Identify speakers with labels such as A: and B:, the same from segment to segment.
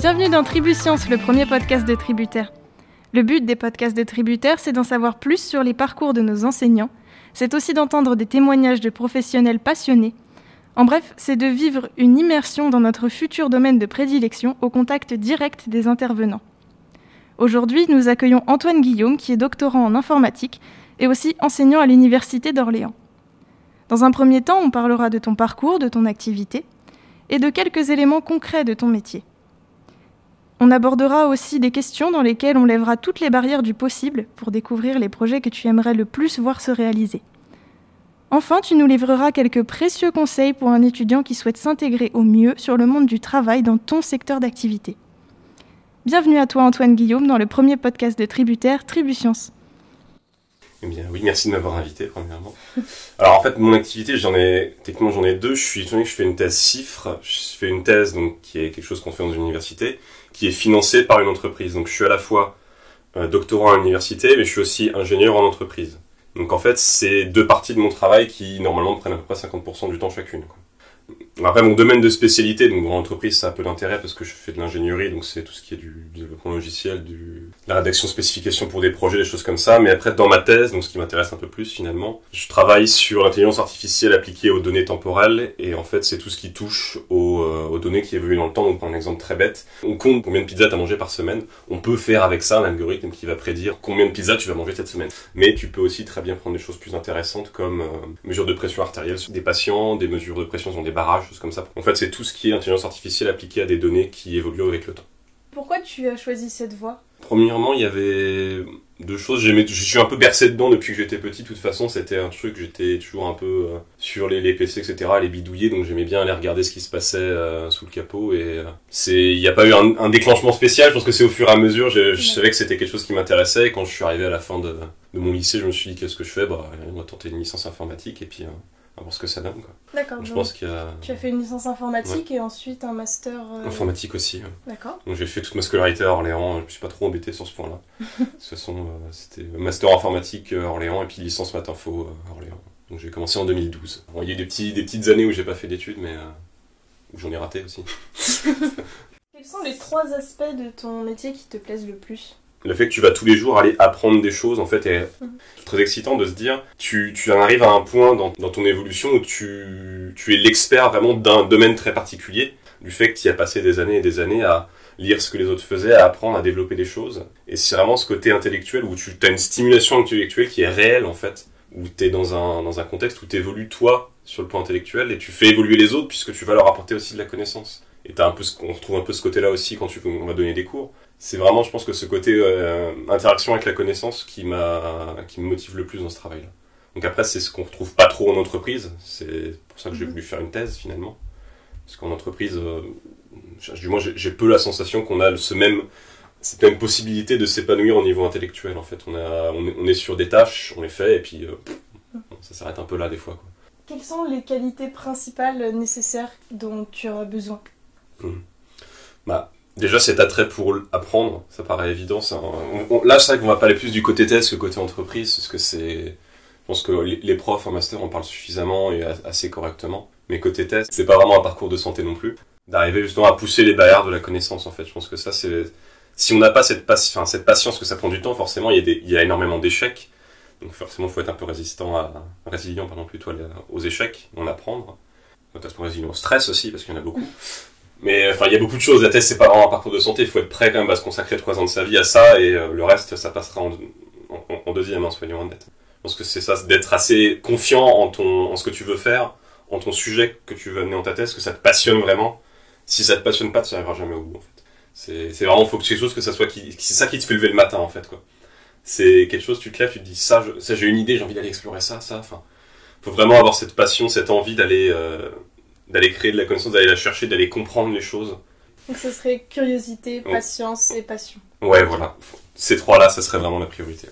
A: Bienvenue dans Tribuscience, le premier podcast de Tributaire. Le but des podcasts de Tributaire, c'est d'en savoir plus sur les parcours de nos enseignants. C'est aussi d'entendre des témoignages de professionnels passionnés. En bref, c'est de vivre une immersion dans notre futur domaine de prédilection au contact direct des intervenants. Aujourd'hui, nous accueillons Antoine Guillaume, qui est doctorant en informatique et aussi enseignant à l'Université d'Orléans. Dans un premier temps, on parlera de ton parcours, de ton activité et de quelques éléments concrets de ton métier. On abordera aussi des questions dans lesquelles on lèvera toutes les barrières du possible pour découvrir les projets que tu aimerais le plus voir se réaliser. Enfin, tu nous livreras quelques précieux conseils pour un étudiant qui souhaite s'intégrer au mieux sur le monde du travail dans ton secteur d'activité. Bienvenue à toi Antoine Guillaume dans le premier podcast de Tributaire Tribuscience.
B: Eh bien, oui, merci de m'avoir invité, premièrement. Alors, en fait, mon activité, j'en ai, techniquement, j'en ai deux. Je suis je fais une thèse CIFRE. Je fais une thèse, donc, qui est quelque chose qu'on fait dans une université, qui est financée par une entreprise. Donc, je suis à la fois euh, doctorant à l'université, mais je suis aussi ingénieur en entreprise. Donc, en fait, c'est deux parties de mon travail qui, normalement, prennent à peu près 50% du temps chacune. Après, mon domaine de spécialité, donc dans l'entreprise, ça a un peu d'intérêt parce que je fais de l'ingénierie, donc c'est tout ce qui est du développement logiciel, du, la rédaction de spécifications pour des projets, des choses comme ça. Mais après, dans ma thèse, donc ce qui m'intéresse un peu plus finalement, je travaille sur l'intelligence artificielle appliquée aux données temporelles et en fait, c'est tout ce qui touche aux, euh, aux, données qui évoluent dans le temps. Donc, un exemple très bête, on compte combien de pizzas tu as mangé par semaine. On peut faire avec ça un algorithme qui va prédire combien de pizzas tu vas manger cette semaine. Mais tu peux aussi très bien prendre des choses plus intéressantes comme euh, mesures de pression artérielle sur des patients, des mesures de pression sur des barrages, choses comme ça. En fait, c'est tout ce qui est intelligence artificielle appliquée à des données qui évoluent avec le temps.
A: Pourquoi tu as choisi cette voie?
B: Premièrement, il y avait deux choses. Je suis un peu bercé dedans depuis que j'étais petit. De toute façon, c'était un truc, j'étais toujours un peu euh, sur les, les, PC, etc., les bidouiller. Donc j'aimais bien aller regarder ce qui se passait euh, sous le capot. Et euh, c'est, il n'y a pas eu un, un, déclenchement spécial. Je pense que c'est au fur et à mesure. Je, je savais que c'était quelque chose qui m'intéressait. Et quand je suis arrivé à la fin de, de mon lycée, je me suis dit qu'est-ce que je fais? Bah, on va tenter une licence informatique. Et puis à voir ce que ça donne. Quoi.
A: D'accord.
B: Je pense qu'il y a...
A: Tu as fait une licence informatique et ensuite un master. Euh...
B: Informatique aussi.
A: D'accord.
B: Donc j'ai fait toute ma scolarité à Orléans. Je me suis pas trop embêté sur ce point-là. de toute façon, euh, c'était master informatique à Orléans et puis licence maths info à Orléans. Donc j'ai commencé en 2012. Bon, il y a eu des, petits, des petites années où j'ai pas fait d'études, mais euh, où j'en ai raté aussi.
A: Quels sont les trois aspects de ton métier qui te plaisent le plus?
B: Le fait que tu vas tous les jours aller apprendre des choses, en fait, est très excitant de se dire, tu, tu en arrives à un point dans, dans ton évolution où tu, tu es l'expert vraiment d'un domaine très particulier, du fait que tu as passé des années et des années à lire ce que les autres faisaient, à apprendre, à développer des choses. Et c'est vraiment ce côté intellectuel où tu as une stimulation intellectuelle qui est réelle, en fait, où tu es dans un, dans un contexte où tu évolues toi sur le plan intellectuel et tu fais évoluer les autres puisque tu vas leur apporter aussi de la connaissance. Et t'as un peu, on retrouve un peu ce côté-là aussi quand tu, on va donner des cours c'est vraiment, je pense que ce côté euh, interaction avec la connaissance qui m'a, qui me motive le plus dans ce travail-là. Donc après, c'est ce qu'on retrouve pas trop en entreprise. C'est pour ça que j'ai voulu faire une thèse finalement, parce qu'en entreprise, euh, du moins, j'ai peu la sensation qu'on a ce même, cette même possibilité de s'épanouir au niveau intellectuel. En fait, on a, on est, on est sur des tâches, on les fait, et puis euh, ça s'arrête un peu là des fois. Quoi.
A: Quelles sont les qualités principales nécessaires dont tu as besoin?
B: Mmh. Bah Déjà, cet attrait pour apprendre, ça paraît évident. On, là, c'est vrai qu'on va parler plus du côté test que côté entreprise, parce que c'est. Je pense que les profs en master en parlent suffisamment et assez correctement. Mais côté test, c'est pas vraiment un parcours de santé non plus. D'arriver justement à pousser les barrières de la connaissance, en fait. Je pense que ça, c'est. Si on n'a pas cette, patience, que ça prend du temps, forcément, il y a, énormément d'échecs. Donc forcément, il faut être un peu résistant résilient, pardon, plutôt aux échecs, en apprendre. Faut être résilient au stress aussi, parce qu'il y en a beaucoup. Mais enfin, il y a beaucoup de choses. La thèse, c'est pas vraiment un parcours de santé. Il faut être prêt quand même à se consacrer trois ans de sa vie à ça, et euh, le reste, ça passera en, en, en deuxième, hein, soyons honnêtes. Je pense que c'est ça, d'être assez confiant en ton, en ce que tu veux faire, en ton sujet que tu veux amener en ta thèse, que ça te passionne vraiment. Si ça te passionne pas, tu arriveras jamais au bout, en fait. C'est, c'est vraiment, faut que quelque chose que ça soit qui, c'est ça qui te fait lever le matin, en fait, quoi. C'est quelque chose, tu te lèves, tu te dis, ça, je, ça, j'ai une idée, j'ai envie d'aller explorer ça, ça, enfin. Faut vraiment avoir cette passion, cette envie d'aller, euh, d'aller créer de la connaissance, d'aller la chercher, d'aller comprendre les choses.
A: Donc ce serait curiosité, patience et passion.
B: Ouais, voilà. Ces trois-là, ça serait vraiment la priorité.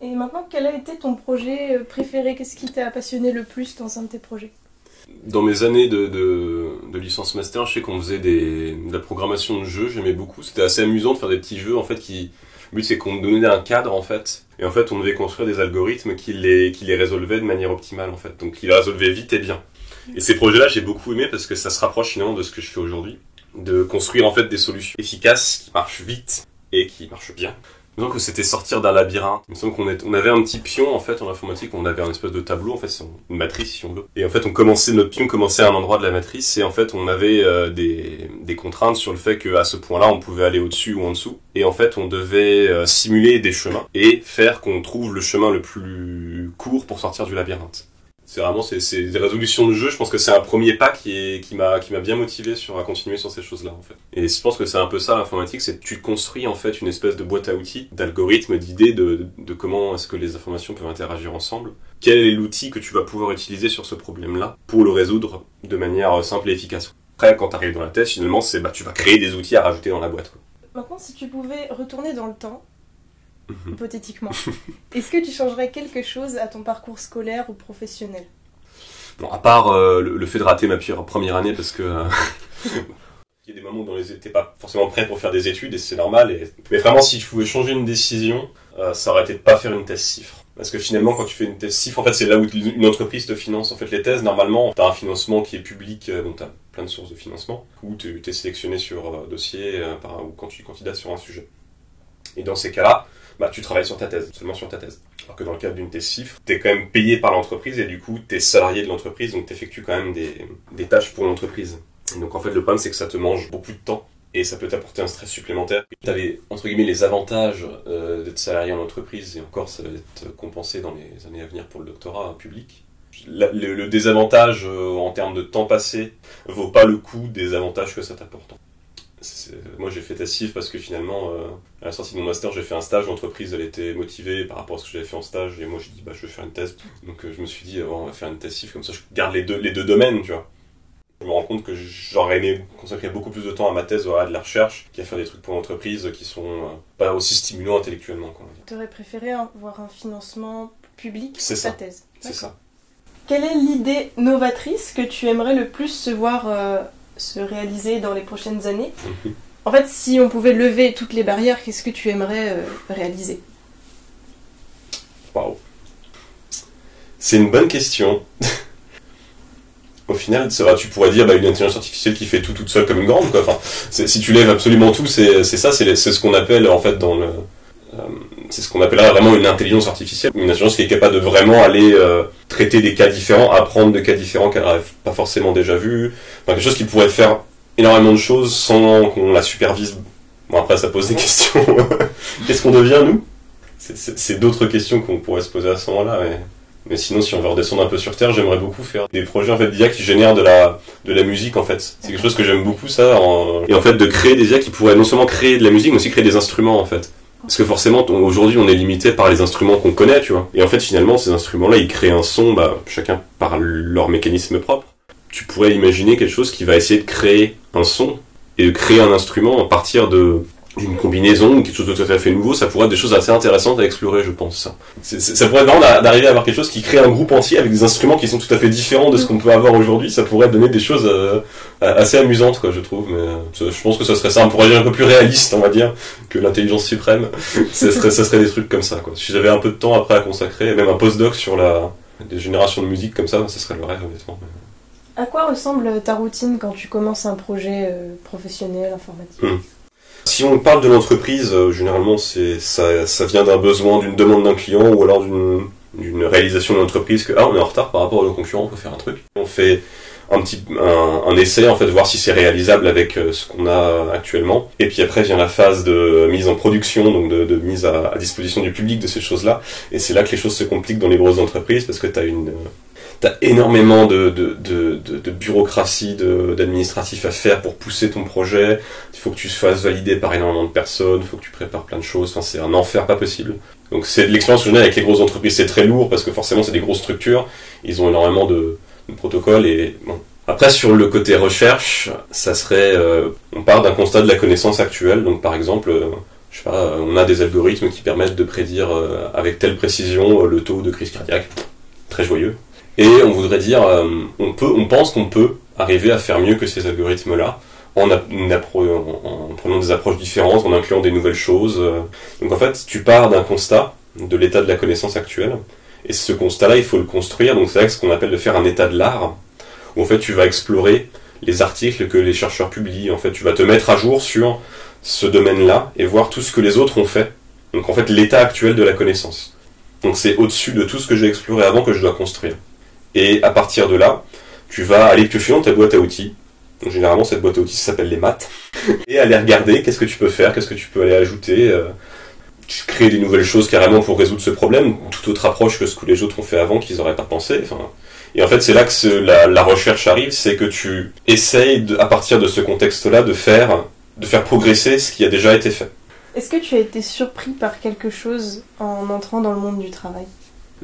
A: Et maintenant, quel a été ton projet euh, préféré? Qu'est-ce qui t'a passionné le plus dans un de tes projets?
B: Dans mes années de, de, de, licence master, je sais qu'on faisait des, de la programmation de jeux, j'aimais beaucoup. C'était assez amusant de faire des petits jeux, en fait, qui... Le but, c'est qu'on donnait un cadre, en fait. Et en fait, on devait construire des algorithmes qui les, qui les résolvaient de manière optimale, en fait. Donc, qui les résolvaient vite et bien. Et ces projets-là, j'ai beaucoup aimé parce que ça se rapproche finalement de ce que je fais aujourd'hui. de construire en fait des solutions efficaces qui marchent vite et qui marchent bien. Donc c'était sortir d'un labyrinthe. Il me semble qu'on on avait un petit pion en fait en informatique, on avait un espèce de tableau en fait, une matrice si on veut. Et en fait on commençait notre pion commençait à un endroit de la matrice et en fait on avait euh, des, des contraintes sur le fait qu'à ce point-là on pouvait aller au-dessus ou en dessous. Et en fait on devait euh, simuler des chemins et faire qu'on trouve le chemin le plus court pour sortir du labyrinthe c'est vraiment c'est des résolutions de jeu. Je pense que c'est un premier pas qui est qui m'a qui m'a bien motivé sur à continuer sur ces choses là en fait. Et je pense que c'est un peu ça l'informatique c'est tu construis en fait une espèce de boîte à outils d'algorithmes d'idées de, de comment est-ce que les informations peuvent interagir ensemble. Quel est l'outil que tu vas pouvoir utiliser sur ce problème là pour le résoudre de manière simple et efficace? Après quand tu arrives dans la thèse finalement c'est bah tu vas créer des outils à rajouter dans la boîte
A: maintenant si tu pouvais retourner dans le temps Mhm. hypothétiquement. Est-ce que tu changerais quelque chose à ton parcours scolaire ou professionnel?
B: Bon, à part euh, le, fait de rater ma première année parce que. Euh, il y a des moments où n'étais pas forcément prêt pour faire des études et c'est normal. Et... Mais vraiment, si je pouvais changer une décision, euh, ça aurait été de pas faire une thèse CIFRE. Parce que finalement, quand tu fais une thèse CIFRE, en fait, c'est là où une entreprise te finance. En fait, les thèses, normalement, tu as un financement qui est public, donc tu as plein de sources de financement, ou tu es sélectionné sur dossier, ou quand tu candidates sur un sujet. Et dans ces cas-là, bah, tu travailles sur ta thèse, seulement sur ta thèse. Alors que dans le cadre d'une thèse chiffre, tu es quand même payé par l'entreprise et du coup, tu es salarié de l'entreprise, donc tu effectues quand même des, tâches pour l'entreprise. donc en fait, le problème, c'est que ça te mange beaucoup de temps et ça peut t'apporter un stress supplémentaire. Tu entre guillemets, les avantages euh, d'être salarié en entreprise et encore, ça va être compensé dans les années à venir pour le doctorat public. le, désavantage euh, en termes de temps passé vaut pas le coup des avantages que ça t'apporte moi j'ai fait Tassif parce que finalement, euh, à la sortie de mon master, j'ai fait un stage, l'entreprise elle était motivée par rapport à ce que j'avais fait en stage, et moi j'ai dit bah je vais faire une thèse. Donc euh, je me suis dit, on va faire une Tassif, comme ça je garde les deux, les deux domaines, tu vois. Je me rends compte que j'aurais aimé consacrer beaucoup plus de temps à ma thèse, à de la recherche, qu'à faire des trucs pour l'entreprise qui sont euh, pas aussi stimulants intellectuellement.
A: Tu aurais préféré avoir un financement public pour ta thèse
B: C'est ça.
A: Quelle est l'idée novatrice que tu aimerais le plus se voir se réaliser dans les prochaines années. Mhm. En fait, si on pouvait lever toutes les barrières, qu'est-ce que tu aimerais euh, réaliser?
B: Waouh. C'est une bonne question. Au final, tu pourrais dire bah, une intelligence artificielle qui fait tout toute seule comme une grande. Enfin, si tu lèves absolument tout, c'est ça, c'est ce qu'on appelle en fait dans le, c'est ce qu'on appellerait vraiment une intelligence artificielle, une intelligence qui est capable de vraiment aller euh, traiter des cas différents, apprendre de cas différents qu'elle n'aurait pas forcément déjà vus, enfin, quelque chose qui pourrait faire énormément de choses sans qu'on la supervise. Bon après ça pose des questions. Qu'est-ce qu'on devient nous? C'est d'autres questions qu'on pourrait se poser à ce moment-là. Mais... sinon, si on veut redescendre un peu sur Terre, j'aimerais beaucoup faire des projets en fait d'IA qui génèrent de la de la musique en fait. C'est quelque chose que j'aime beaucoup ça. Et en fait de créer des IA qui pourraient non seulement créer de la musique, mais aussi créer des instruments en fait. Parce que forcément, aujourd'hui, on est limité par les instruments qu'on connaît, tu vois. Et en fait, finalement, ces instruments-là, ils créent un son, bah, chacun par leur mécanisme propre. Tu pourrais imaginer quelque chose qui va essayer de créer un son et de créer un instrument à partir de d'une combinaison ou quelque chose de tout à fait nouveau, ça pourrait être des choses assez intéressantes à explorer, je pense. Ça, ça pourrait être vraiment d'arriver à avoir quelque chose qui crée un groupe entier avec des instruments qui sont tout à fait différents de ce qu'on peut avoir aujourd'hui. Ça pourrait donner des choses euh, assez amusantes, quoi, je trouve. Mais euh, je pense que ça serait ça, pourrait dire un peu plus réaliste, on va dire, que l'intelligence suprême. ça serait, ça serait des trucs comme ça, quoi. Si j'avais un peu de temps après à consacrer, même un postdoc sur la des générations de musique comme ça, ça serait le rêve, honnêtement.
A: À quoi ressemble ta routine quand tu commences un projet euh, professionnel informatique? Hmm.
B: Si on parle de l'entreprise, euh, généralement c'est ça, ça vient d'un besoin, d'une demande d'un client ou alors d'une réalisation de l'entreprise que ah on est en retard par rapport à nos concurrents, on peut faire un truc. On fait un petit un, essai en fait voir si c'est réalisable avec euh, ce qu'on a actuellement et puis après vient la phase de mise en production donc de, mise à, disposition du public de ces choses là et c'est là que les choses se compliquent dans les grosses entreprises parce que tu as une T'as énormément de, de, de, de, bureaucratie, d'administratif à faire pour pousser ton projet. Il faut que tu te fasses valider par énormément de personnes, il faut que tu prépares plein de choses. Enfin, c'est un enfer pas possible. Donc c'est de l'expérience que avec les grosses entreprises. C'est très lourd parce que forcément c'est des grosses structures. Ils ont énormément de, protocoles et bon. Après sur le côté recherche, ça serait, euh, on part d'un constat de la connaissance actuelle. Donc par exemple, euh, je sais pas, on a des algorithmes qui permettent de prédire euh, avec telle précision le taux de crise cardiaque. Très joyeux. Et on voudrait dire, euh, on peut, on pense qu'on peut arriver à faire mieux que ces algorithmes-là en, en, prenant des approches différentes, en incluant des nouvelles choses. Donc en fait, tu pars d'un constat de l'état de la connaissance actuelle, et ce constat-là, il faut le construire. Donc c'est ce qu'on appelle de faire un état de l'art, où en fait tu vas explorer les articles que les chercheurs publient. En fait, tu vas te mettre à jour sur ce domaine-là et voir tout ce que les autres ont fait. Donc en fait, l'état actuel de la connaissance. Donc c'est au-dessus de tout ce que j'ai exploré avant que je dois construire. Et à partir de là, tu vas aller piocher dans ta boîte à outils. Généralement, cette boîte à outils s'appelle les maths. Et aller regarder qu'est-ce que tu peux faire, qu'est-ce que tu peux aller ajouter. Euh, créer des nouvelles choses carrément pour résoudre ce problème, tout autre approche que ce que les autres ont fait avant qu'ils n'auraient pas pensé. Et en fait, c'est là que la, recherche arrive, c'est que tu essayes, à partir de ce contexte-là, de faire, de faire progresser ce qui a déjà été fait.
A: Est-ce que tu as été surpris par quelque chose en entrant dans le monde du travail?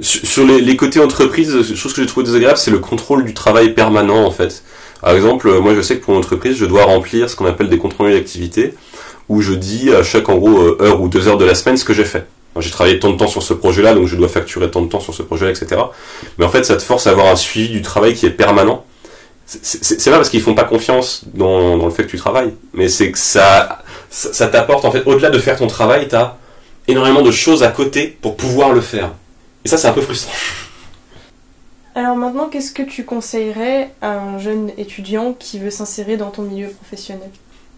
B: Sur les, côtés entreprise, chose que j'ai trouvé désagréable, c'est le contrôle du travail permanent en fait. Par exemple, moi je sais que pour une entreprise, je dois remplir ce qu'on appelle des comptes d'activité, où je dis à chaque en gros euh, heure ou deux heures de la semaine ce que j'ai fait. J'ai travaillé tant de temps sur ce projet-là, donc je dois facturer tant de temps sur ce projet-là, etc. Mais en fait, ça te force à avoir un suivi du travail qui est permanent. C'est pas parce qu'ils font pas confiance dans, le fait que tu travailles, mais c'est que ça, ça, t'apporte en fait, au-delà de faire ton travail, tu as énormément de choses à côté pour pouvoir le faire. Et ça, c'est un peu frustrant.
A: Alors maintenant, qu'est-ce que tu conseillerais à un jeune étudiant qui veut s'insérer dans ton milieu professionnel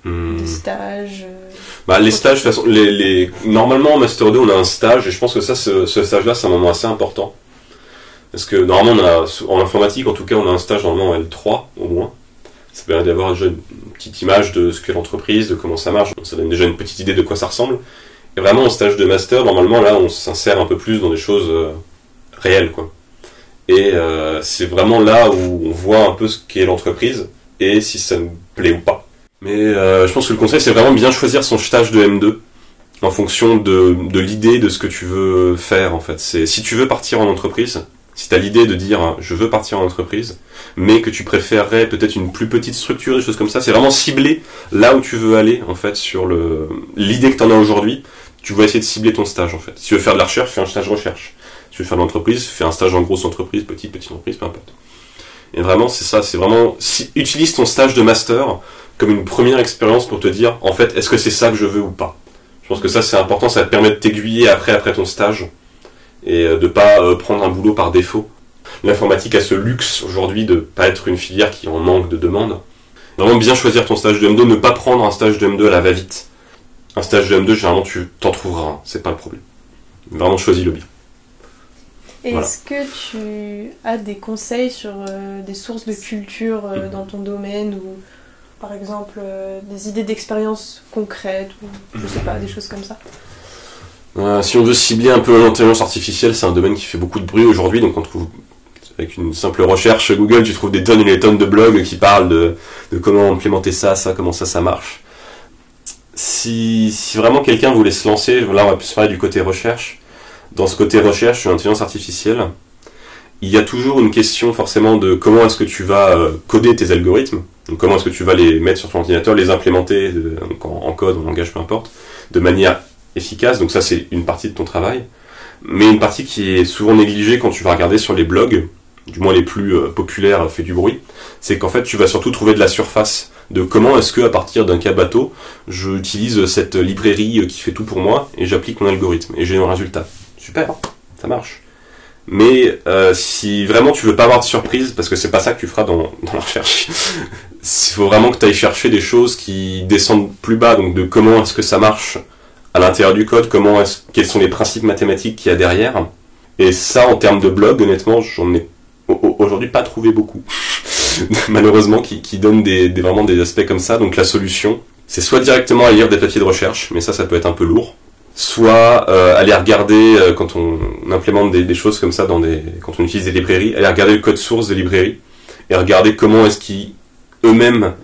A: hmm. Des stages euh,
B: bah, Les stages, façon, les, les... normalement en Master 2, on a un stage, et je pense que ça, ce, ce stage-là, c'est un moment assez important. Parce que normalement, on a, en informatique, en tout cas, on a un stage normalement L3 au moins. Ça permet d'avoir déjà une petite image de ce qu'est l'entreprise, de comment ça marche. Ça donne déjà une petite idée de quoi ça ressemble. Et vraiment, en stage de master, normalement, là, on s'insère un peu plus dans des choses euh, réelles, quoi. Et euh, c'est vraiment là où on voit un peu ce qu'est l'entreprise et si ça nous plaît ou pas. Mais euh, je pense que le conseil, c'est vraiment bien choisir son stage de M2 en fonction de, de l'idée de ce que tu veux faire, en fait. C'est si tu veux partir en entreprise, si tu as l'idée de dire je veux partir en entreprise, mais que tu préférerais peut-être une plus petite structure, des choses comme ça, c'est vraiment ciblé là où tu veux aller en fait sur le l'idée que tu en as aujourd'hui. Tu vas essayer de cibler ton stage en fait. Si tu veux faire de la recherche, fais un stage recherche. Si tu veux faire de l'entreprise, fais un stage en grosse entreprise, petite petite entreprise, peu importe. Et vraiment c'est ça, c'est vraiment utilise ton stage de master comme une première expérience pour te dire en fait est-ce que c'est ça que je veux ou pas? Je pense que ça c'est important, ça te permet de t'aiguiller après après ton stage et euh, de pas euh, prendre un boulot par défaut. L'informatique a ce luxe aujourd'hui de pas être une filière qui en manque de demande. Vraiment bien choisir ton stage de M2, ne pas prendre un stage de M2 à la va-vite. Un stage de M2, généralement, tu t'en trouveras un, c'est pas le problème. Vraiment choisis-le bien.
A: Est-ce que tu as des conseils sur euh, des sources de culture mm. dans ton domaine ou par exemple des idées d'expérience concrètes ou je sais pas, des choses comme ça?
B: Euh, si on veut cibler un peu l'intelligence artificielle, c'est un domaine qui fait beaucoup de bruit aujourd'hui, donc on trouve avec une simple recherche Google, tu trouves des tonnes et des tonnes de blogs qui parlent de, comment implémenter ça, ça, comment ça, ça marche. Si, vraiment quelqu'un voulait se lancer, là on va plus parler du côté recherche. Dans ce côté recherche sur l'intelligence artificielle, il y a toujours une question forcément de comment est-ce que tu vas euh, coder tes algorithmes, donc comment est-ce que tu vas les mettre sur ton ordinateur, les implémenter euh, en, en code, en langage, peu importe, de manière efficace. Donc ça, c'est une partie de ton travail. Mais une partie qui est souvent négligée quand tu vas regarder sur les blogs, du moins les plus euh, populaires, fait du bruit, c'est qu'en fait, tu vas surtout trouver de la surface de comment est-ce que à partir d'un cas bateau, j'utilise cette librairie euh, qui fait tout pour moi et j'applique mon algorithme et j'ai un résultat. Super, ça marche. Mais euh, si vraiment tu veux pas avoir de surprise, parce que c'est pas ça que tu feras dans, dans la recherche, il faut vraiment que tu ailles chercher des choses qui descendent plus bas, donc de comment est-ce que ça marche à l'intérieur du code, comment quels sont les principes mathématiques qu'il y a derrière. Et ça, en termes de blog, honnêtement, j'en ai aujourd'hui pas trouvé beaucoup, malheureusement, qui, qui donnent vraiment des aspects comme ça. Donc la solution, c'est soit directement à lire des papiers de recherche, mais ça, ça peut être un peu lourd, soit euh, aller regarder euh, quand on implémente des, des, choses comme ça dans des, quand on utilise des librairies, aller regarder le code source des librairies et regarder comment est-ce qu'ils eux-mêmes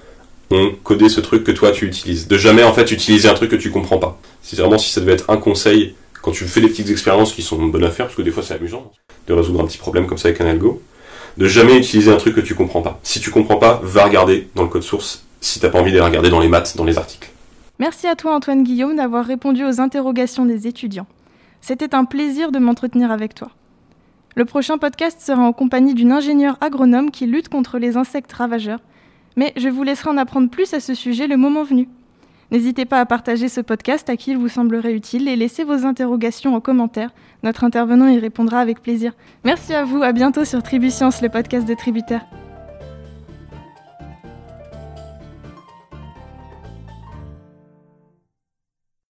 B: ont codé ce truc que toi tu utilises. De jamais en fait utiliser un truc que tu comprends pas. Si vraiment si ça devait être un conseil quand tu fais des petites expériences qui sont bonnes à faire, parce que des fois c'est amusant de résoudre un petit problème comme ça avec un algo, de jamais utiliser un truc que tu comprends pas. Si tu comprends pas, va regarder dans le code source. Si t'as pas envie de regarder dans les maths, dans les articles.
A: Merci à toi Antoine Guillaume d'avoir répondu aux interrogations des étudiants. C'était un plaisir de m'entretenir avec toi. Le prochain podcast sera en compagnie d'une ingénieure agronome qui lutte contre les insectes ravageurs mais je vous laisserai en apprendre plus à ce sujet le moment venu. N'hésitez pas à partager ce podcast à qui il vous semblerait utile et laissez vos interrogations en commentaire. Notre intervenant y répondra avec plaisir. Merci à vous, à bientôt sur Tribu Science, le podcast des tributaires.